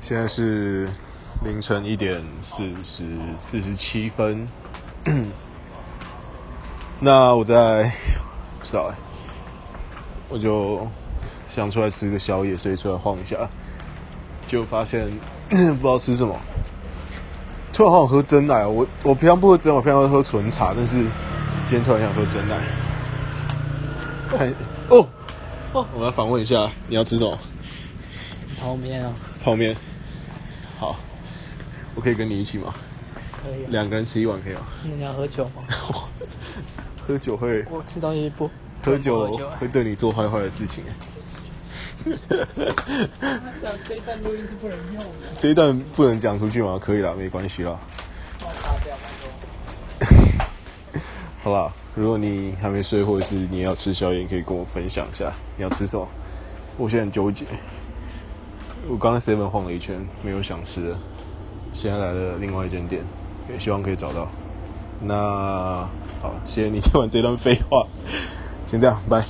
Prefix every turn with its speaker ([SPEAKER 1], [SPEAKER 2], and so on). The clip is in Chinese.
[SPEAKER 1] 现在是凌晨一点四十四十七分。那我在不知道哎，我就想出来吃个宵夜，所以出来晃一下，就发现 不知道吃什么。突然好想喝真奶，我我平常不喝真，我平常会喝纯茶，但是今天突然想喝真奶。看哦哦，我来访问一下，你要吃什么？
[SPEAKER 2] 泡面啊。
[SPEAKER 1] 泡面。好，我可以跟你一起吗？
[SPEAKER 2] 可以。
[SPEAKER 1] 两个人吃一碗可以吗？
[SPEAKER 2] 那你要喝酒吗？
[SPEAKER 1] 喝酒会。
[SPEAKER 2] 我吃东西不。
[SPEAKER 1] 喝酒会对你做坏坏的事情。
[SPEAKER 2] 这一段录音是不能用的。
[SPEAKER 1] 这一段不能讲出去吗？可以啦，没关系啦。好吧，如果你还没睡，或者是你要吃宵夜，你可以跟我分享一下你要吃什么。我现在很纠结。我刚在 seven 晃了一圈，没有想吃的。现在来了另外一间店，也希望可以找到。那好，谢谢你听完这段废话，先这样，拜。